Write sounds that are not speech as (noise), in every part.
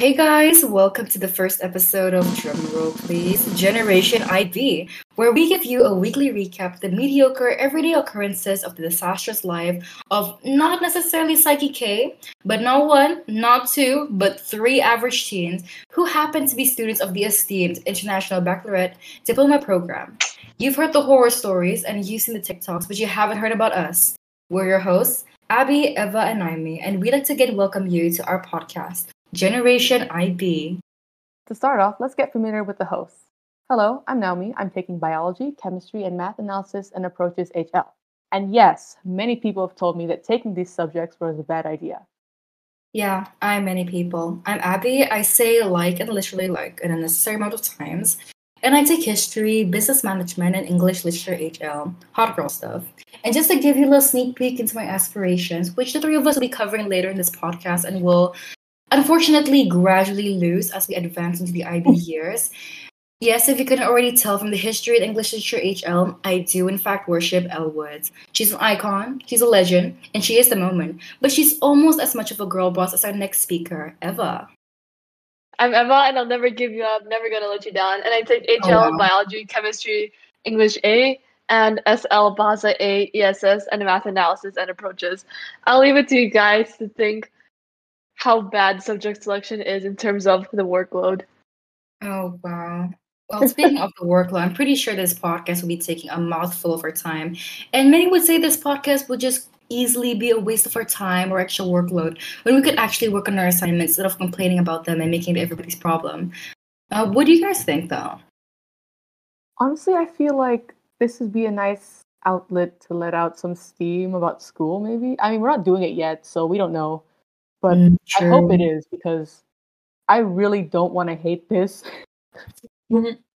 Hey guys, welcome to the first episode of Drumroll Please Generation IB, where we give you a weekly recap the mediocre everyday occurrences of the disastrous life of not necessarily Psyche K, but not one, not two, but three average teens who happen to be students of the esteemed International Baccalaureate Diploma Program. You've heard the horror stories and you've seen the TikToks, but you haven't heard about us. We're your hosts, Abby, Eva, and Naomi, and we'd like to again welcome you to our podcast. Generation IB. To start off, let's get familiar with the hosts. Hello, I'm Naomi. I'm taking biology, chemistry, and math analysis and approaches HL. And yes, many people have told me that taking these subjects was a bad idea. Yeah, I'm many people. I'm Abby. I say like and literally like an unnecessary amount of times. And I take history, business management, and English literature HL, hot girl stuff. And just to give you a little sneak peek into my aspirations, which the three of us will be covering later in this podcast and will unfortunately gradually lose as we advance into the IB hmm. years. Yes, if you couldn't already tell from the history and English literature HL, I do in fact worship Elle Woods. She's an icon, she's a legend, and she is the moment. But she's almost as much of a girl boss as our next speaker, Eva. I'm Eva, and I'll never give you up, never gonna let you down. And I take HL, Oh, wow. Biology, Chemistry, English A, and SL, Bahasa A, ESS, and Math Analysis and Approaches. I'll leave it to you guys to think how bad subject selection is in terms of the workload. Oh, wow. Well, speaking of the workload, I'm pretty sure this podcast will be taking a mouthful of our time. And many would say this podcast will just easily be a waste of our time or extra workload when we could actually work on our assignments instead of complaining about them and making it everybody's problem. Uh, what do you guys think, though? Honestly, I feel like this would be a nice outlet to let out some steam about school, maybe. I mean, we're not doing it yet, so we don't know. But Mm, I hope it is because I really don't want to hate this.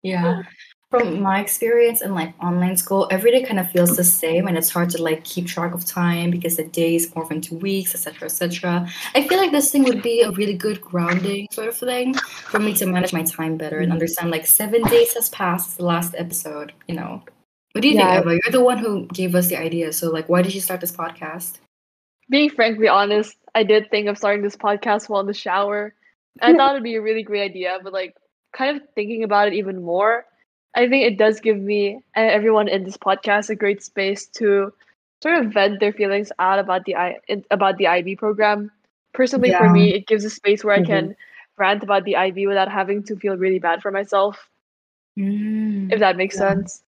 Yeah. From my experience in like online school, every day kind of feels the same and it's hard to like keep track of time because the days morph into weeks, etc. etc. I feel like this thing would be a really good grounding sort of thing for me to manage my time better and understand like seven days has passed since the last episode, you know. What do you Yeah. think, Eva? You're the one who gave us the idea. So like why did you start this podcast? Being frankly honest, I did think of starting this podcast while in the shower. I thought it'd be a really great idea, but like kind of thinking about it even more, I think it does give me and everyone in this podcast a great space to sort of vent their feelings out about the I about the IB program. Personally, for me, it gives a space where Mhm. I can rant about the IB without having to feel really bad for myself. Mm. If that makes Yeah. sense.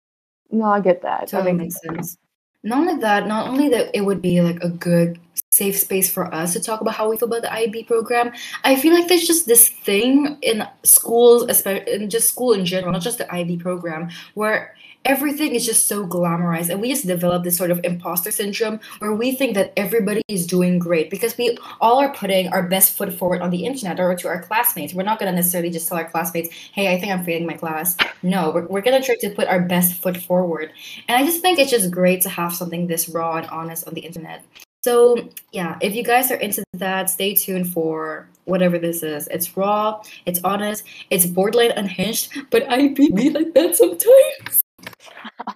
No, I get that. I Totally mean, makes sense. Not only that, not only that it would be like a good safe space for us to talk about how we feel about the IB program. I feel like there's just this thing in schools, especially in just school in general, not just the IB program, where everything is just so glamorized and we just develop this sort of imposter syndrome where we think that everybody is doing great because we all are putting our best foot forward on the internet or to our classmates. We're not going to necessarily just tell our classmates, hey, I think I'm failing my class. No, we're, we're going to try to put our best foot forward. And I just think it's just great to have something this raw and honest on the internet. So, yeah, if you guys are into that, stay tuned for whatever this is. It's raw, it's honest, it's borderline unhinged, but I be, be like that sometimes.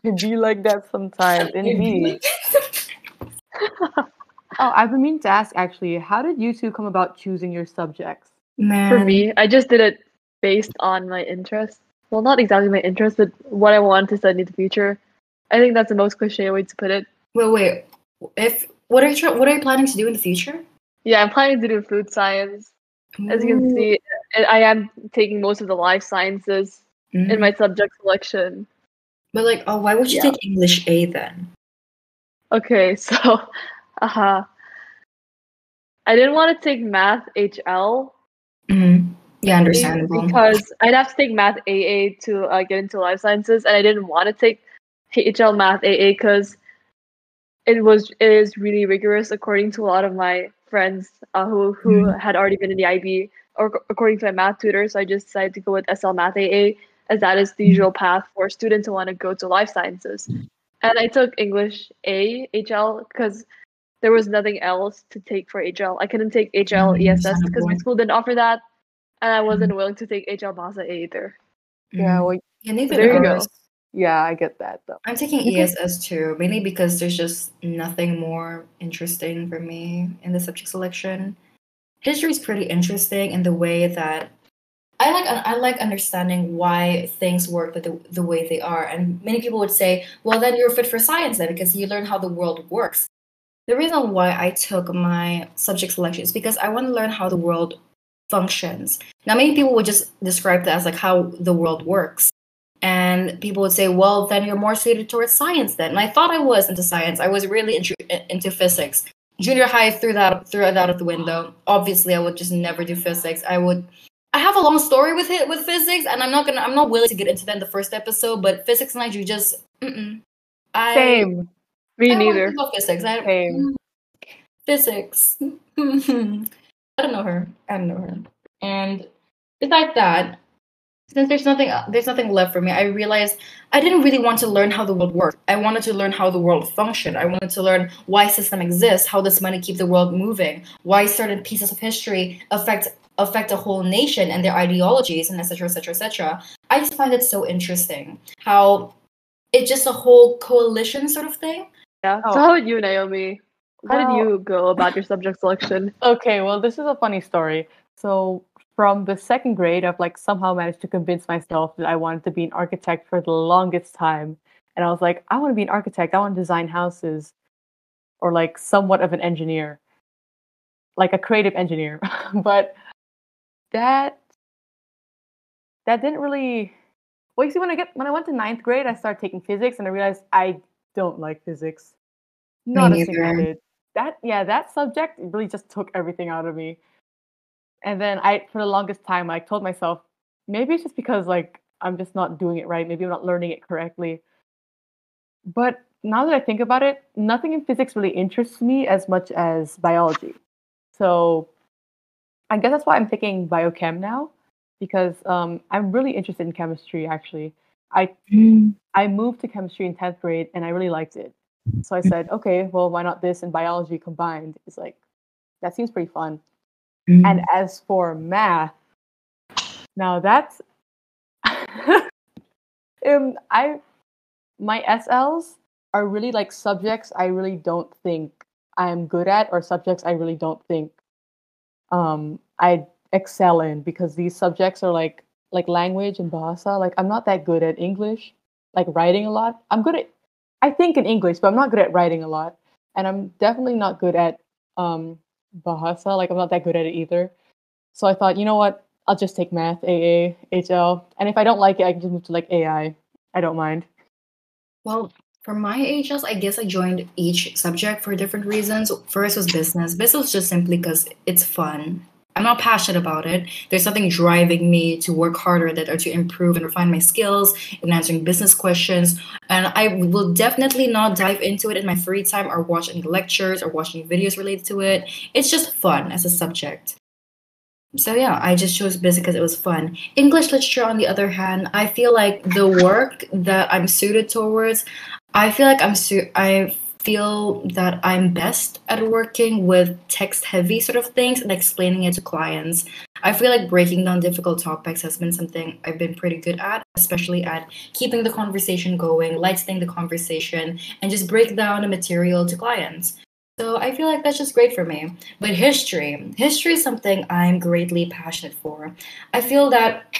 I be like that sometimes, (laughs) I be indeed. (laughs) Oh, I've been meaning to ask actually, how did you two come about choosing your subjects? Man. For me, I just did it based on my interest. Well, not exactly my interest, but what I want to study in the future. I think that's the most cliche way to put it. Wait, wait. If what are you try- what are you planning to do in the future? Yeah, I'm planning to do food science. As you can see, I I am taking most of the life sciences in Mhm. my subject selection. But like, oh, why would you Yeah. take English A then? Okay, (laughs) so, uh-huh. I didn't want to take math HL Mhm. Yeah, understandable. because I'd have to take math AA to uh, get into life sciences, and I didn't want to take HL math AA because it was it is really rigorous according to a lot of my friends uh, who who Mhm. had already been in the IB or according to my math tutor. So I just decided to go with SL Math AA as that is the Mhm. usual path for students who want to go to life sciences. And I took English A HL because there was nothing else to take for HL. I couldn't take HL ESS because my school didn't offer that, and I wasn't willing to take HL Bahasa A either. Yeah, Mhm. well, Yeah, neither There you go. yeah, I get that though. I'm taking ESS too, mainly because there's just nothing more interesting for me in the subject selection. history is pretty interesting in the way that I like I like understanding why things work the, the way they are. And many people would say, well, then you're fit for science then because you learn how the world works. The reason why I took my subject selection is because I want to learn how the world functions. Now, many people would just describe that as like how the world works. And people would say, well, then you're more suited towards science then. And I thought I was into science. I was really into, into physics. Junior high threw that threw that out of the window. Obviously, I would just never do physics. I would I have a long story with it with physics, and I'm not gonna I'm not willing to get into that in the first episode. But physics and I do just mm-mm. I, same. Me I neither. physics. I, same. (laughs) Physics. (laughs) I don't know her. I don't know her. And besides that, since there's nothing uh, there's nothing left for me, I realized I didn't really want to learn how the world works. I wanted to learn how the world functioned. I wanted to learn why system exists, how does money keep the world moving, why certain pieces of history affect affect a whole nation and their ideologies and etc etc etc i just find it so interesting how it's just a whole coalition sort of thing. Yeah. Oh. so how about you naomi? How well, did you go about your subject selection? (laughs) Okay well this is a funny story. So from the second grade i've like somehow managed to convince myself that i wanted to be an architect for the longest time. And i was like i want to be an architect. I want to design houses or like somewhat of an engineer like a creative engineer. (laughs) But that that didn't really well you see when i get when i went to ninth grade i started taking physics and i realized i don't like physics. Not a single bit that yeah that subject really just took everything out of me. And then i for the longest time i told myself maybe it's just because like i'm just not doing it right. Maybe i'm not learning it correctly. But now that i think about it nothing in physics really interests me as much as biology. So I guess that's why I'm picking biochem now because um, I'm really interested in chemistry. Actually, I mm. I moved to chemistry in tenth grade and I really liked it. So I said, (laughs) okay, well, why not this and biology combined? It's like that seems pretty fun. Mm. And as for math, now that's (laughs) um, I my SLs are really like subjects I really don't think I am good at or subjects I really don't think um, I excel in because these subjects are like like language and bahasa. Like I'm not that good at English, like writing a lot. I'm good at I think in English, but I'm not good at writing a lot. And I'm definitely not good at um, bahasa. Like I'm not that good at it either. So I thought, you know what? I'll just take math, AA, HL, and if I don't like it, I can just move to like AI. I don't mind. Well, for my HLs, I guess I joined each subject for different reasons. First was business. Business was just simply because it's fun. I'm not passionate about it. There's nothing driving me to work harder at it or to improve and refine my skills in answering business questions. And I will definitely not dive into it in my free time or watch any lectures or watch any videos related to it. It's just fun as a subject. So yeah, I just chose business because it was fun. English literature, on the other hand, I feel like the work that I'm suited towards, I feel like I'm su- I feel that I'm best at working with text heavy sort of things and explaining it to clients. I feel like breaking down difficult topics has been something I've been pretty good at, especially at keeping the conversation going, lightening the conversation, and just break down the material to clients. So I feel like that's just great for me. But history, history is something I'm greatly passionate for. I feel that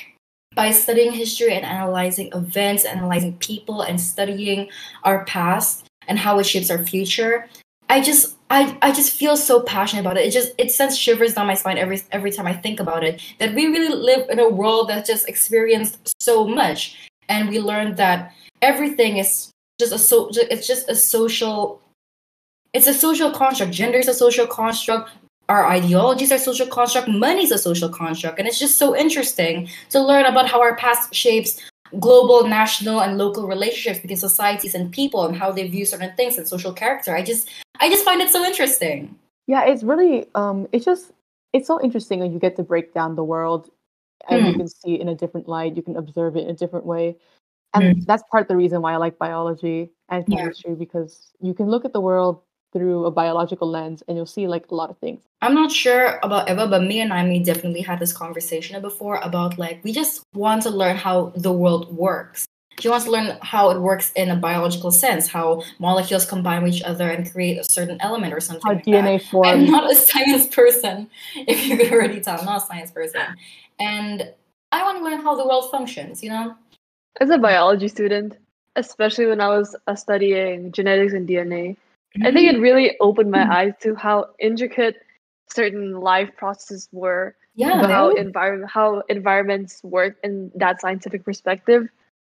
by studying history and analyzing events, analyzing people, and studying our past and how it shapes our future, I just I, I just feel so passionate about it. It just it sends shivers down my spine every every time I think about it. That we really live in a world that just experienced so much, and we learned that everything is just a so it's just a social it's a social construct. Gender is a social construct our ideologies are social construct, money's a social construct. And it's just so interesting to learn about how our past shapes global, national, and local relationships between societies and people and how they view certain things and social character. I just I just find it so interesting. Yeah, it's really um it's just it's so interesting when you get to break down the world and mm. you hmm. can see it in a different light, you can observe it in a different way. And mm. that's part of the reason why I like biology and chemistry yeah. because you can look at the world through a biological lens and you'll see like a lot of things. I'm not sure about Eva, but me and Amy definitely had this conversation before about like we just want to learn how the world works. She wants to learn how it works in a biological sense, how molecules combine with each other and create a certain element or something. How like DNA that. forms. I'm (laughs) not a science person, if you could already tell. I'm not a science person. And I want to learn how the world functions, you know? As a biology student, especially when I was uh, studying genetics and DNA, I think it really opened my eyes to how intricate certain life processes were, yeah, how they- environment how environments work in that scientific perspective.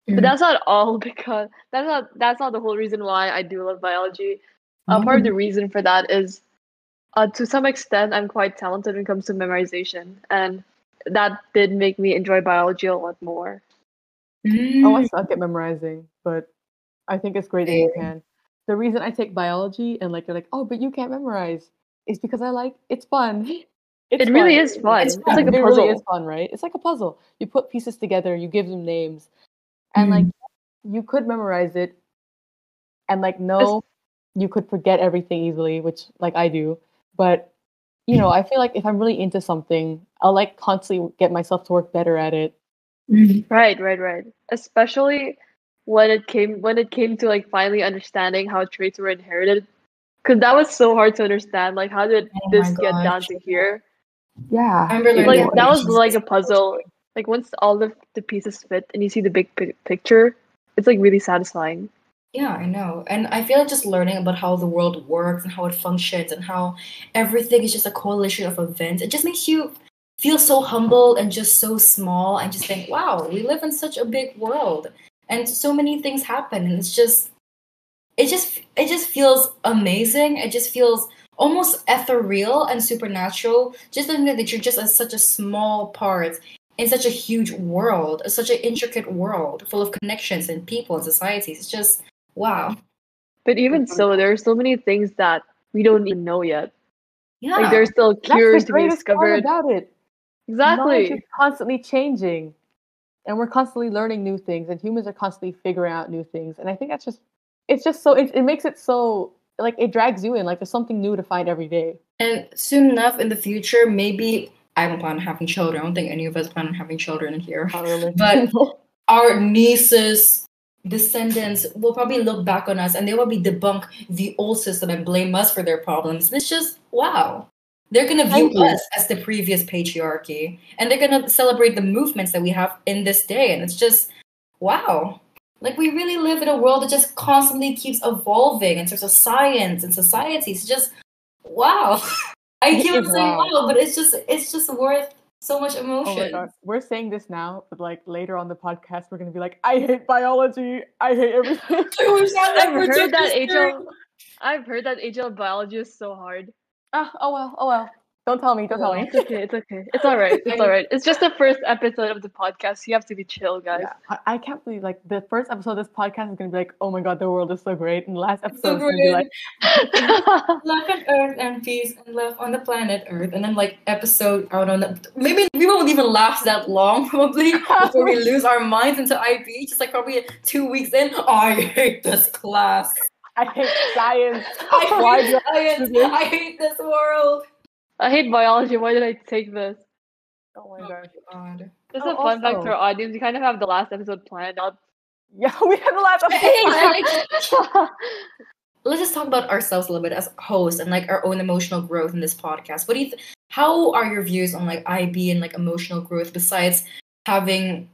Mhm. But that's not (laughs) all because that's not that's not the whole reason why I do love biology. Uh, part of the reason for that is, uh, to some extent, I'm quite talented when it comes to memorization, and that did make me enjoy biology a lot more. Oh, I Mm. suck at memorizing, but I think it's great that you can. The reason I take biology and like you're like, oh, but you can't memorize, is because I like it's fun. (laughs) It's It really is fun. It's It's, fun. like a it puzzle. really is fun, right? It's like a puzzle. You put pieces together, you give them names, and like you could memorize it, and like no, you could forget everything easily, which like I do. But you know, I feel like if I'm really into something, I'll like constantly get myself to work better at it. Mhm. Right, right, right. Especially when it came when it came to like finally understanding how traits were inherited, because that was so hard to understand. Like, how did Oh this get down to here? Yeah, I remember Like that was like a puzzle. Like once all the the pieces fit and you see the big pic- picture, it's like really satisfying. Yeah, I know. And I feel like just learning about how the world works and how it functions and how everything is just a coalition of events, it just makes you feel so humble and just so small and just think, wow, we live in such a big world and so many things happen and it's just it just it just feels amazing. It just feels almost ethereal and supernatural. Just to know that you're just a, such a small part in such a huge world, such an intricate world full of connections and people and societies. It's just wow. But even Mhm. so, there are so many things that we don't even know yet. Yeah. Like there's still cures the to be greatest part discovered. about it. Knowledge Exactly. is constantly changing, and we're constantly learning new things, and humans are constantly figuring out new things. And I think that's just it's just so it, it makes it so like it drags you in. Like there's something new to find every day. and soon enough in the future, maybe I don't plan on having children. I don't think any of us plan on having children here. Really. (laughs) But- (laughs) Our nieces, descendants will probably look back on us and they will be debunk the old system and blame us for their problems. And it's just wow. They're gonna view you. us as the previous patriarchy, and they're gonna celebrate the movements that we have in this day. And it's just wow. Like we really live in a world that just constantly keeps evolving in terms of science and society. It's just wow. (laughs) I It keep on is saying wow. wow, but it's just it's just worth so much Oh emotion. my god, we're saying this now, but like later on the podcast, we're gonna be like, I hate biology. I hate everything. (laughs) I've heard that HL I've heard that HL biology is so hard. Ah, oh well, oh well. Don't tell me. Don't tell me. It's okay, it's okay. It's alright. It's alright. It's just the first episode of the podcast. You have to be chill, guys. Yeah, I, I can't believe like the first episode of this podcast is gonna be like, oh my god, the world is so great, and the last episode is gonna be like, (laughs) Love on Earth and peace and love on the planet Earth, and then like episode I don't know, maybe we won't even last that long (laughs) probably before we (laughs) lose our minds into IB. Just like probably two weeks in, I hate this class. I hate science. (laughs) I Why hate do I science. do this? I hate this world. I hate biology. Why did I take this? Oh my Oh god. my god. Just Oh, a fun fact also- to our audience. We kind of have the last episode planned out. Yeah, (laughs) we have the last Hey, (laughs) episode. like, let's just talk about ourselves a little bit as hosts and like our own emotional growth in this podcast. What do you? Th- how are your views on like IB and like emotional growth besides having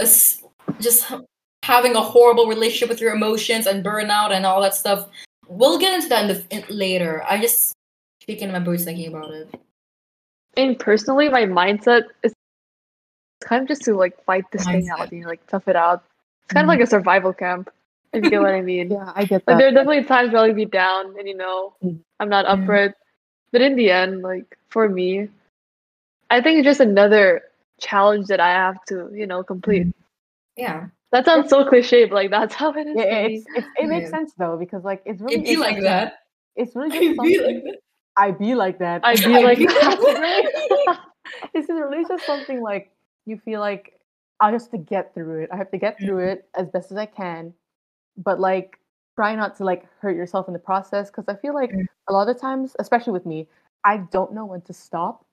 a s- just h- having a horrible relationship with your emotions and burnout and all that stuff? We'll get into that in the, in, later. I just speaking in my boots thinking about it. and personally, my mindset is kind of just to like fight this thing out, and like tough it out. It's kind of like a survival camp, if you get what I (laughs) mean. yeah, I get Like that. there are definitely times where I'll be down and you know Mm. I'm not up Yeah. for it. But in the end, like for me, I think it's just another challenge that I have to, you know, complete. Yeah, That sounds so cliche, but like that's how it is. Yeah, it's, it's, it makes Yeah. sense though because like it's really it'd be like that. It's really (laughs) It'd be like that. I be like that. I be I'd like be that. (laughs) it's just really just something like you feel like I have to get through it. I have to get through it as best as I can, but like try not to like hurt yourself in the process because I feel like Mm. a lot of times, especially with me, I don't know when to stop.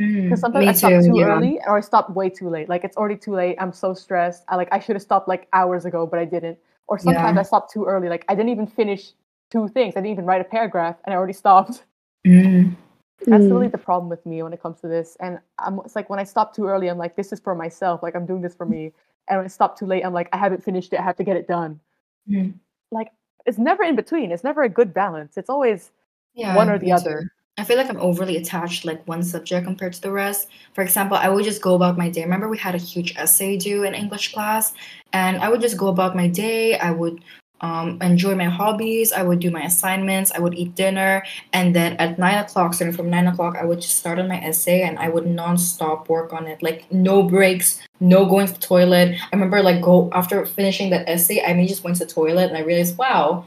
Mm, Because sometimes me I stop too. too Yeah. early or I stop way too late. Like it's already too late. I'm so stressed. I like I should have stopped like hours ago, but I didn't. Or sometimes Yeah. I stop too early. Like I didn't even finish two things. I didn't even write a paragraph and I already stopped. Mm, (laughs) That's Mm. really the problem with me when it comes to this. And I'm it's like when I stop too early, I'm like, this is for myself. Like I'm doing this for me. And when I stop too late, I'm like, I haven't finished it. I have to get it done. mm. Like it's never in between. It's never a good balance. It's always Yeah, one or the other. too. I feel like I'm overly attached like one subject compared to the rest. For example, I would just go about my day. Remember, we had a huge essay due in English class, and I would just go about my day. I would um, enjoy my hobbies. I would do my assignments. I would eat dinner, and then at nine o'clock, starting from nine o'clock, I would just start on my essay, and I would nonstop work on it. Like no breaks, no going to the toilet. I remember like go after finishing that essay, I may just went to the toilet, and I realized, wow,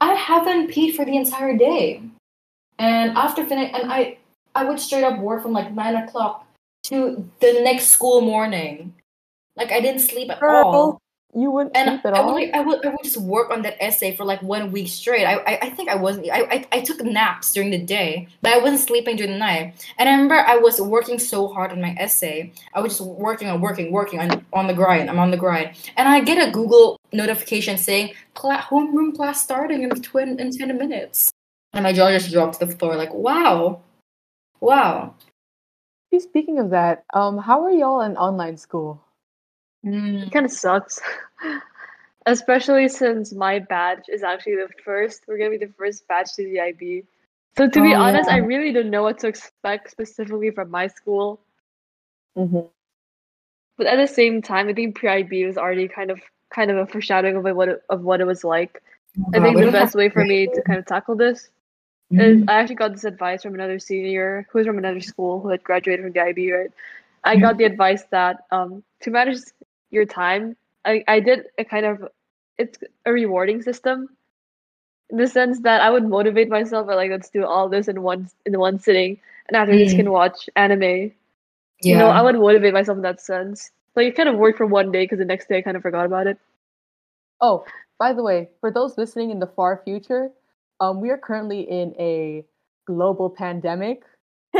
I haven't peed for the entire day. And after finish, and I I would straight up work from like nine o'clock to the next school morning. Like I didn't sleep at all. You wouldn't And sleep at I would all. like I would I would just work on that essay for like one week straight. I I, I think I wasn't I, I I took naps during the day, but I wasn't sleeping during the night. And I remember I was working so hard on my essay. I was just working on working working on on the grind. I'm on the grind, and I get a Google notification saying "Cla- homeroom class starting in twin in ten minutes, and my jaw just dropped to the floor. Like wow, wow. Speaking of that, um, how are y'all in online school? It kind of sucks. (laughs) Especially since my batch is actually the first. We're gonna be the first batch to the IB. So to be Oh, honest, I really don't know what to expect specifically from my school. Mm-hmm. But at the same time, I think pre-IB was already kind of kind of a foreshadowing of what it, of what it was like. Oh, I think the best way for me to (laughs) kind of tackle this is Mhm. I actually got this advice from another senior who was from another school who had graduated from the IB, right? I got the advice that um, to manage your time, I, I did a kind of it's a rewarding system in the sense that I would motivate myself by like let's do all this in one in one sitting and after this Mm. can watch anime. Yeah. You know, I would motivate myself in that sense. Like it kind of worked for one day because the next day I kind of forgot about it. Oh, by the way, for those listening in the far future, um, we are currently in a global pandemic. (laughs)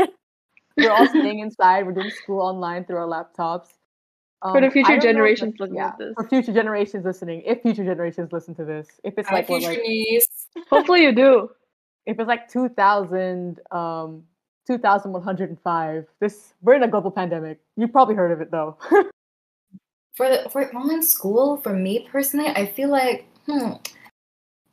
we're all staying inside. We're doing school online through our laptops. For the Um, future I if generations looking yeah, at this. for future generations listening, if future generations listen to this, if it's Hi, like what, future like niece. Hopefully you do. if it's like 2000 um 2105 this we're in a global pandemic you probably heard of it though (laughs) for the for online school for me personally i feel like hmm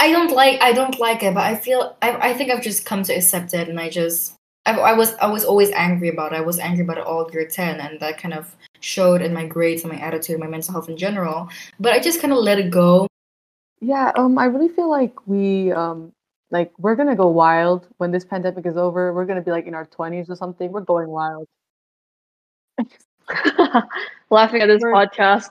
i don't like i don't like it but i feel i, I think i've just come to accept it and i just I, I was i was always angry about it. I was angry about it all year 10 and that kind of showed in my grades and my attitude my mental health in general but i just kind of let it go. Yeah um i really feel like we um like we're gonna go wild when this pandemic is over. We're gonna be like in our 20s or something. We're going wild. (laughs) Laughing at this We're- podcast.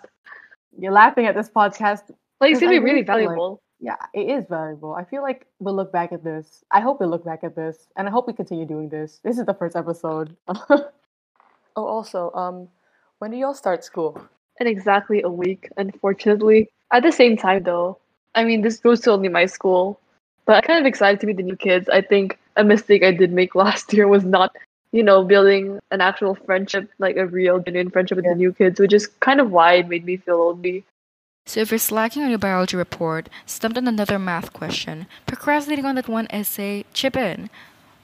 you're laughing at this podcast Like it's gonna I be really really feel like- valuable. Yeah it is valuable i feel like we'll look back at this i hope we'll look back at this and i hope we continue doing this this is the first episode (laughs) oh also um when do y'all start school in exactly a week, unfortunately. At the same time, though, I mean, this goes to only my school, but I'm kind of excited to meet the new kids. I think a mistake I did make (laughs) last year was not, you know, building an actual friendship, like a real, genuine friendship with Yeah. the new kids, which is kind of why it made me feel lonely. So if you're slacking on your biology report, stumped on another math question, procrastinating on that one essay, chip in.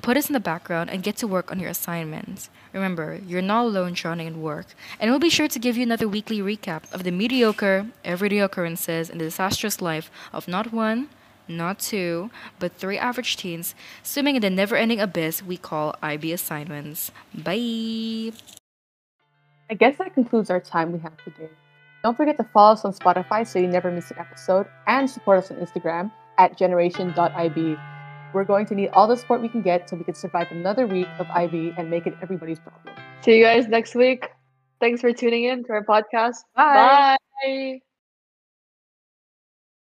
Put us in the background and get to work on your assignments. Remember, you're not alone drowning in work, and we'll be sure to give you another weekly recap of the mediocre, everyday occurrences in the disastrous life of not one, not two, but three average teens swimming in the never ending abyss we call IB assignments. Bye! I guess that concludes our time we have today. Don't forget to follow us on Spotify so you never miss an episode and support us on Instagram at generation.ib. We're going to need all the support we can get so we can survive another week of IB and make it everybody's problem. See you guys next week. Thanks for tuning in to our podcast. Bye. Bye.